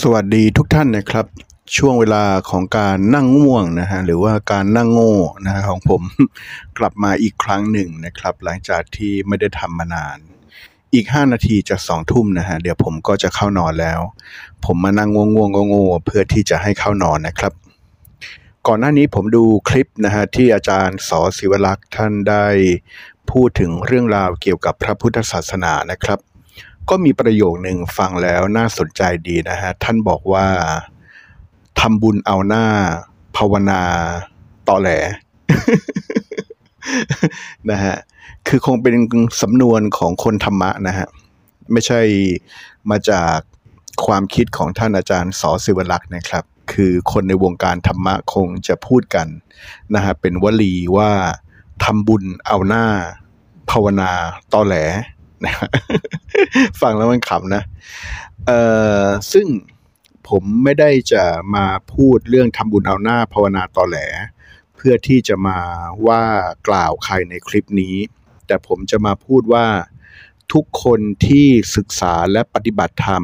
สวัสดีทุกท่านนะครับ ช่วงเวลาของการนั่งง่วงนะฮะหรือว่าการนั่งโง่นะฮะของผม กลับมาอีกครั้งหนึ่งนะครับ หลังจากที่ไม่ได้ทำมานาน อีก 5 นาทีจะสองทุ่มนะฮะเดี๋ยวผมก็จะเข้านอนแล้ว ผมมานั่งง่วงง่วงโง่ๆเพื่อที่จะให้เข้านอนนะครับ ก่อนหน้านี้ผมดูคลิปนะฮะที่อาจารย์สอศิวลักษ์ท่านได้พูดถึงเรื่องราวเกี่ยวกับพระพุทธศาสนานะครับ ก็มีประโยคหนึ่งฟังแล้วน่าสนใจดีนะฮะ ท่านบอกว่าทำบุญเอาหน้า ภาวนาตอแหลนะฮะคือคงเป็นสำนวนของคนธรรมะนะฮะ ไม่ใช่มาจากความคิดของท่านอาจารย์สอศิวลักษ์นะครับ คือคนในวงการธรรมะคงจะพูดกันนะฮะเป็นวลีว่าทำบุญเอาหน้า ภาวนาตอแหล นะฟังแล้วมันขำนะ เอ่อซึ่งผมไม่ได้จะมาพูดเรื่องทำบุญเอาหน้าภาวนาตอแหล เพื่อที่จะมาว่ากล่าวใครในคลิปนี้ แต่ผมจะมาพูดว่าทุกคนที่ศึกษาและปฏิบัติธรรม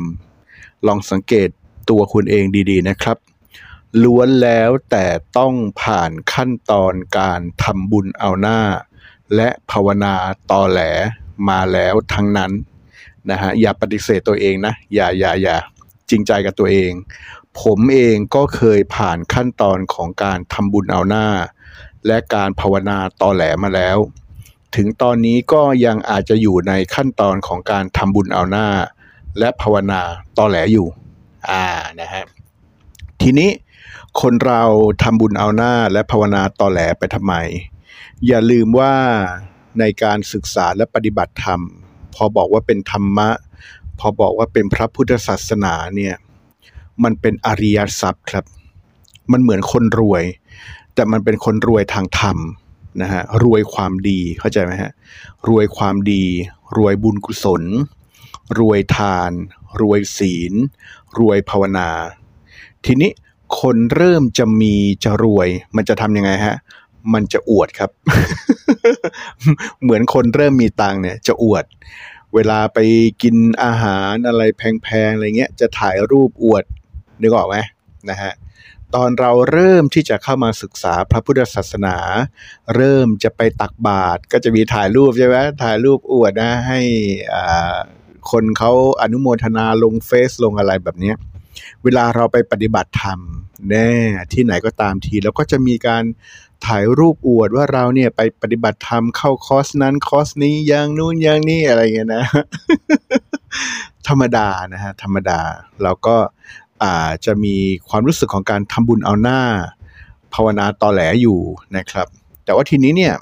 ลองสังเกตตัวคุณเองดีๆนะครับ ล้วนแล้วแต่ต้องผ่านขั้นตอนการทำบุญเอาหน้า และภาวนาตอแหล มาแล้วทั้งนั้นนะฮะอย่าปฏิเสธตัวเองนะ อย่าอย่าอย่าจริงใจกับตัวเอง ผมเองก็เคยผ่านขั้นตอนของการทำบุญเอาหน้า และการภาวนาตอแหลมาแล้ว ถึงตอนนี้ก็ยังอาจจะอยู่ในขั้นตอนของการทำบุญเอาหน้า และภาวนาตอแหลอยู่ อ่านะฮะทีนี้คนเราทำบุญเอาหน้าและภาวนาตอแหลไปทำไม อย่าลืมว่า ในการศึกษาและปฏิบัติธรรม พอบอกว่าเป็นธรรมะ พอบอกว่าเป็นพระพุทธศาสนาเนี่ยมันเป็นอริยทรัพย์ครับ มันเหมือนคนรวย แต่มันเป็นคนรวยทางธรรมนะฮะรวยความดีเข้าใจไหมฮะรวยความดี รวยบุญกุศล รวยทาน รวยศีล รวยภาวนา ทีนี้คนเริ่มจะมีจะรวย มันจะทำยังไงฮะ มันจะอวดครับ เหมือนคนเริ่มมีตังเนี่ย จะอวด เวลาไปกินอาหารอะไรแพงๆอะไรเงี้ย จะถ่ายรูปอวดนึกออกไหมนะฮะตอนเราเริ่มที่จะเข้ามาศึกษาพระพุทธศาสนา เริ่มจะไปตักบาตรก็จะมีถ่ายรูปใช่ไหมถ่ายรูปอวดนะให้คนเขาอนุโมทนาลงเฟซลงอะไรแบบนี้เวลาเราไปปฏิบัติธรรมแน่ที่ไหนก็ตามที แล้วก็จะมีการ ถ่ายรูปอวดว่าเราเนี่ยไปปฏิบัติธรรมเข้าคอร์สนั้นคอร์สนี้อย่างนู้นอย่างนี้อะไรเงี้ยนะ ธรรมดานะฮะธรรมดาเราก็อ่าจะมีความรู้สึกของการทำบุญเอาหน้า ภาวนาตอแหลอยู่นะครับ แต่ว่าทีนี้เนี่ย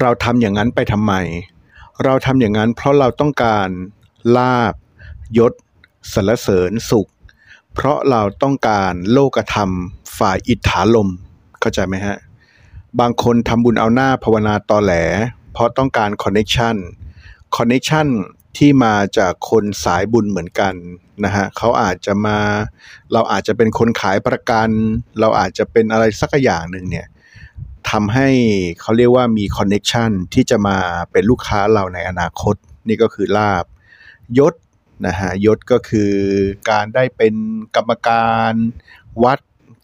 เราทำอย่างนั้นไปทำไม เราทำอย่างนั้นเพราะเราต้องการลาภยศสรรเสริญสุข เพราะเราต้องการโลกธรรมฝ่ายอิฏฐารมณ์ เข้าใจไหมฮะ บางคนทำบุญเอาหน้าภาวนาตอแหล เพราะต้องการ connection connectionที่มาจากคนสายบุญเหมือนกันนะฮะเขาอาจจะมา เราอาจจะเป็นคนขายประกัน เราอาจจะเป็นอะไรสักอย่างหนึ่งเนี่ยทำให้เขาเรียกว่ามีคอนเน็ชันที่จะมาเป็นลูกค้าเราในอนาคต นี่ก็คือลาบยศนะฮะยศก็คือการได้เป็นกรรมการวัด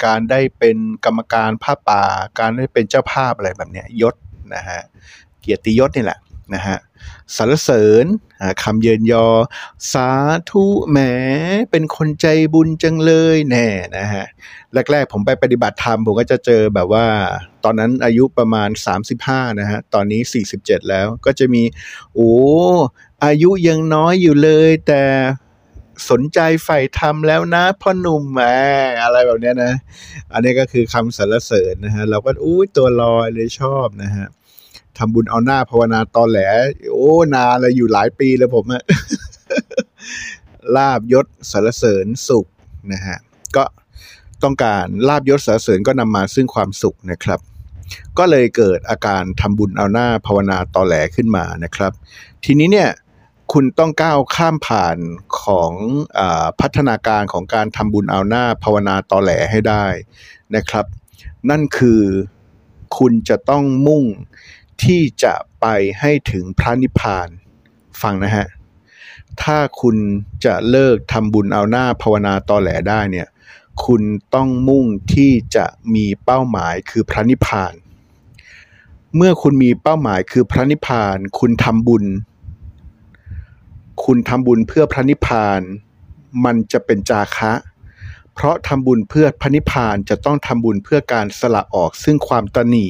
การได้เป็นกรรมการผ้าป่า การได้เป็นเจ้าภาพอะไรแบบนี้ยศนะฮะเกียรติยศนี่แหละนะฮะสรรเสริญอ่าคำเยินยอ สาธุแหมเป็นคนใจบุญจังเลยแน่นะฮะแรกๆผมไปปฏิบัติธรรมผมก็จะเจอแบบว่า ตอนนั้นอายุประมาณ 35นะฮะตอนนี้ 47 แล้วก็จะมี โอ้อายุยังน้อยอยู่เลยแต่ สนใจใฝ่ธรรมแล้วนะพ่อหนุ่มแหมอะไรแบบเนี้ยนะ อันนี้ก็คือคำสรรเสริญนะฮะเราก็อุ้ยตัวลอยเลยชอบนะฮะทำบุญเอาหน้าภาวนาตอนแหล โอ้นานเลยอยู่หลายปีเลยผมอะลาบยศสรรเสริญสุขนะฮะก็ต้องการลาบยศสรรเสริญก็นำมาซึ่งความสุขนะครับ ก็เลยเกิดอาการทำบุญเอาหน้าภาวนาตอแหลขึ้นมานะครับ ทีนี้เนี่ย คุณต้องก้าวข้ามผ่านของอพัฒนาการของการทำบุญเอาหน้าภาวนาตอแหลให้ได้นะครับ นั่นคือคุณจะต้องมุ่งที่จะไปให้ถึงพระนิพพานฟังนะฮะ ถ้าคุณจะเลิกทำบุญเอาหน้าภาวนาตอแหลได้เนี่ย คุณต้องมุ่งที่จะมีเป้าหมายคือพระนิพพาน เมื่อคุณมีเป้าหมายคือพระนิพพาน คุณทำบุญ คุณทำบุญเพื่อพระนิพพาน มันจะเป็นจาคะ เพราะทำบุญเพื่อพระนิพพานจะต้องทำบุญเพื่อการสละออกซึ่งความตนี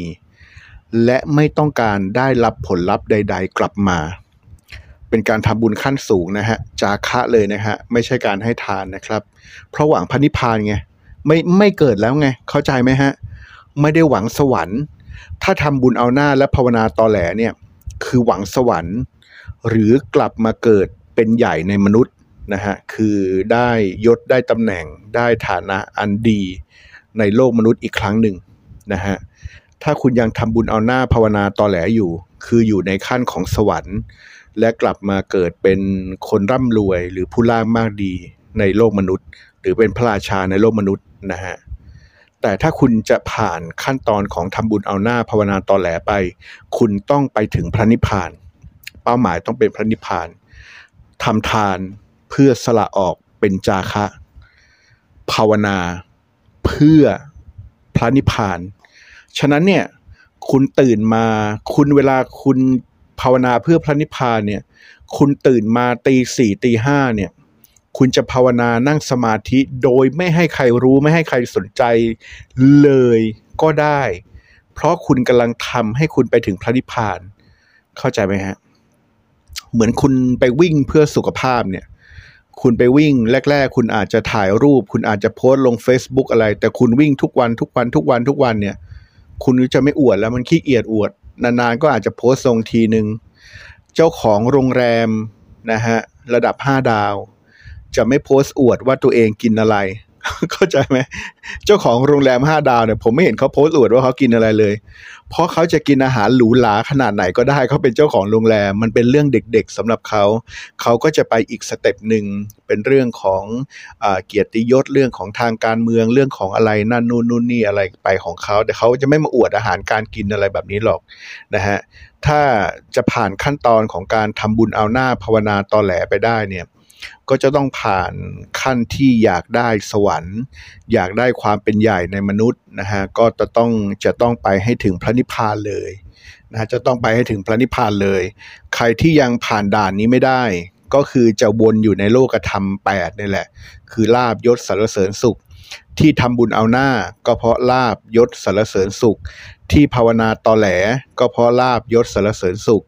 และไม่ต้องการได้รับผลลัพธ์ใด ๆ กลับมา เป็นการทำบุญขั้นสูงนะฮะจาคะเลยนะฮะไม่ใช่การให้ทานนะครับ เพราะหวังพระนิพพานไงไม่ไม่เกิดแล้วไงเข้าใจไหมฮะไม่ได้หวังสวรรค์ ถ้าทำบุญเอาหน้าและภาวนาตอแหลเนี่ยคือหวังสวรรค์ หรือกลับมาเกิดเป็นใหญ่ในมนุษย์นะฮะคือได้ยศได้ตำแหน่งได้ฐานะอันดีในโลกมนุษย์อีกครั้งหนึ่งนะฮะถ้าคุณยังทำบุญเอาหน้าภาวนาตอแหลอยู่ คืออยู่ในขั้นของสวรรค์ และกลับมาเกิดเป็นคนร่ำรวยหรือผู้ล่างมากดีในโลกมนุษย์ หรือเป็นพระราชาในโลกมนุษย์นะฮะแต่ถ้าคุณจะผ่านขั้นตอนของทำบุญเอาหน้าภาวนาตอแหลไป คุณต้องไปถึงพระนิพพาน เป้าหมายต้องเป็นพระนิพพานทำทานเพื่อสละออกเป็นจาคะ ภาวนาเพื่อพระนิพพาน ฉะนั้นเนี่ยคุณตื่นมาคุณเวลาคุณภาวนาเพื่อพระนิพพานเนี่ย คุณตื่นมาตีสี่ตีห้าเนี่ย คุณจะภาวนานั่งสมาธิโดยไม่ให้ใครรู้ไม่ให้ใครสนใจเลยก็ได้ เพราะคุณกำลังทำให้คุณไปถึงพระนิพพาน เข้าใจไหมฮะ เหมือนคุณไปวิ่งเพื่อสุขภาพเนี่ย คุณไปวิ่งแรก ๆ คุณอาจจะถ่ายรูป คุณอาจจะโพสต์ลง Facebook อะไร แต่คุณวิ่งทุกวันทุกวันทุกวันทุกวันเนี่ย คุณจะไม่อวดแล้วมันขี้เกียจอวด นานๆก็อาจจะโพสต์ลงทีหนึ่งเจ้าของโรงแรมนะฮะระดับ 5 ดาว จะไม่โพสต์อวดว่าตัวเองกินอะไร เข้าใจไหมเจ้าของโรงแรม5ดาวเนี่ยผมไม่เห็นเขาโพสต์อวดว่าเขากินอะไรเลย เพราะเขาจะกินอาหารหรูหราขนาดไหนก็ได้เขาเป็นเจ้าของโรงแรม มันเป็นเรื่องเด็กๆสำหรับเขาเขาก็จะไปอีก step หนึ่งเป็นเรื่องของอเกียรติยศเรื่องของทางการเมืองเรื่องของอะไรนั่นนู่นนู่นนี่อะไรไปของเขาแต่เขาจะไม่มาอวดอาหารการกินอะไรแบบนี้หรอกนะฮะถ้าจะผ่านขั้นตอนของการทำบุญเอาหน้าภาวนาตอแหลไปได้เนี่ย ก็จะต้องผ่านขั้นที่อยากได้สวรรค์ อยากได้ความเป็นใหญ่ในมนุษย์นะฮะก็จะต้องจะต้องไปให้ถึงพระนิพพานเลยนะะจะต้องไปให้ถึงพระนิพพานเลย ใครที่ยังผ่านด่านนี้ไม่ได้ ก็คือจะวนอยู่ในโลกธรรมแปดนี่แหละ คือลาบยศสารเสริญสุข ที่ทำบุญเอาหน้า ก็เพราะลาบยศสารเสริญสุข ที่ภาวนาตอแหล ก็เพราะลาบยศสารเสริญสุข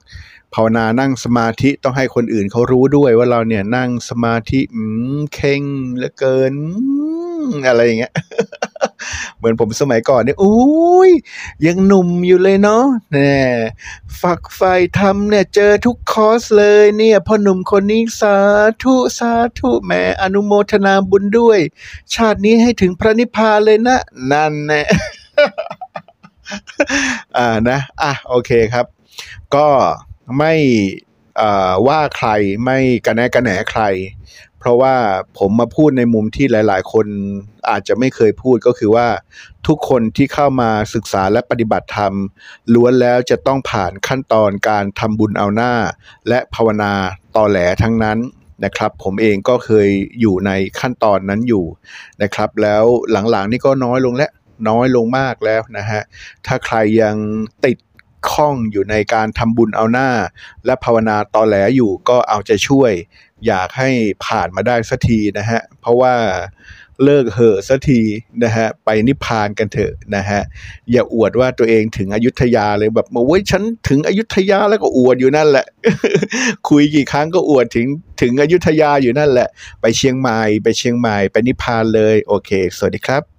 ภาวนานั่งสมาธิต้องให้คนอื่นเขารู้ด้วยว่าเราเนี่ยนั่งสมาธิอืมเข่งเหลือเกิน อะไรอย่างเงี้ย เหมือนผมสมัยก่อนเนี่ยอุ้ยยังหนุ่มอยู่เลยเนาะแน่ฝักไฟทำเนี่ยเจอทุกคอร์สเลยเนี่ยพ่อหนุ่มคนนี้สาธุสาธุแหมอนุโมทนาบุญด้วย ชาตินี้ให้ถึงพระนิพพานเลยนะ นั่นแน่อ่านะ อะ โอเคครับ ก็ไม่ว่าใครไม่กระแนะกระแหนใคร เพราะว่าผมมาพูดในมุมที่หลาย ๆ คนอาจจะไม่เคยพูดก็คือว่าทุกคนที่เข้ามาศึกษาและปฏิบัติธรรม ล้วนแล้วจะต้องผ่านขั้นตอนการทำบุญเอาหน้า และภาวนาต่อแหลทั้งนั้นนะครับผมเองก็เคยอยู่ในขั้นตอนนั้นอยู่นะครับ แล้วหลังๆนี่ก็น้อยลงและน้อยลงมากแล้วนะฮะถ้าใครยังติด ข้องอยู่ในการทำบุญเอาหน้า และภาวนาตอแหลอยู่ก็เอาใจช่วย อยากให้ผ่านมาได้สักทีนะฮะ เพราะว่าเลิกเหอะสักทีนะฮะไปนิพพานกันเถอะนะฮะอย่าอวดว่าตัวเองถึงอยุธยาเลยแบบมาเว้ยฉันถึงอยุธยาแล้วก็อวดอยู่นั่นแหละ คุยกี่ครั้งก็อวดถึงถึงอยุธยาอยู่นั่นแหละ ไปเชียงใหม่ไปเชียงใหม่ไปนิพพานเลย โอเค สวัสดีครับ